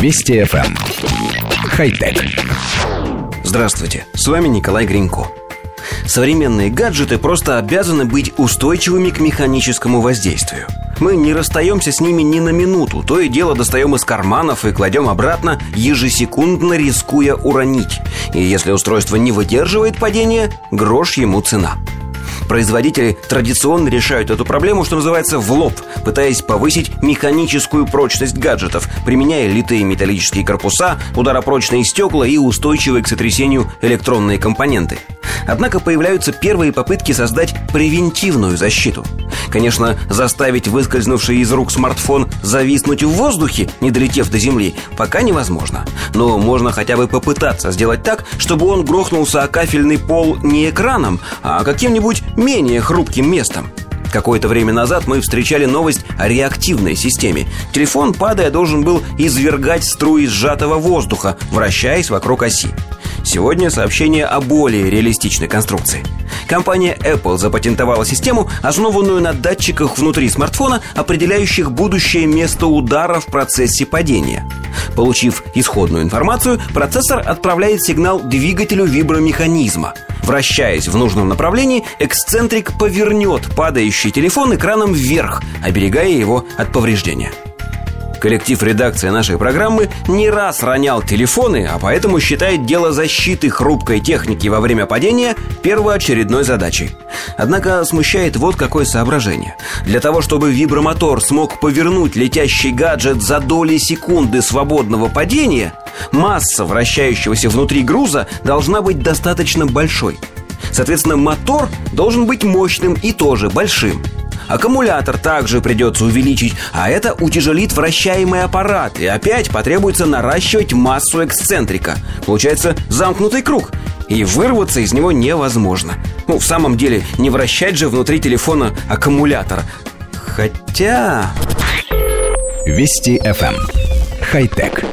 Вести FM. Эм. Хай-тек. Здравствуйте, с вами Николай Гринько. Современные гаджеты просто обязаны быть устойчивыми к механическому воздействию. Мы не расстаемся с ними ни на минуту, то и дело достаем из карманов и кладем обратно, ежесекундно рискуя уронить. И если устройство не выдерживает падения, грош ему цена – Производители традиционно решают эту проблему, что называется, в лоб, пытаясь повысить механическую прочность гаджетов, применяя литые металлические корпуса, ударопрочные стекла и устойчивые к сотрясению электронные компоненты. Однако появляются первые попытки создать превентивную защиту. Конечно, заставить выскользнувший из рук смартфон зависнуть в воздухе, не долетев до земли, пока невозможно. Но можно хотя бы попытаться сделать так, чтобы он грохнулся о кафельный пол не экраном, а каким-нибудь менее хрупким местом. Какое-то время назад мы встречали новость о реактивной системе. Телефон, падая, должен был извергать струи сжатого воздуха, вращаясь вокруг оси. Сегодня сообщение о более реалистичной конструкции. Компания Apple запатентовала систему, основанную на датчиках внутри смартфона, определяющих будущее место удара в процессе падения. Получив исходную информацию, процессор отправляет сигнал двигателю вибромеханизма. Вращаясь в нужном направлении, эксцентрик повернет падающий телефон экраном вверх, оберегая его от повреждения. Коллектив редакции нашей программы не раз ронял телефоны, а поэтому считает дело защиты хрупкой техники во время падения первоочередной задачей. Однако смущает вот какое соображение. Для того, чтобы вибромотор смог повернуть летящий гаджет за доли секунды свободного падения, масса вращающегося внутри груза должна быть достаточно большой. Соответственно, мотор должен быть мощным и тоже большим – Аккумулятор также придется увеличить, а это утяжелит вращаемый аппарат, и опять потребуется наращивать массу эксцентрика. Получается замкнутый круг, и вырваться из него невозможно. Ну, в самом деле, не вращать же внутри телефона аккумулятор. Хотя... Вести FM. Эм. Хай-тек.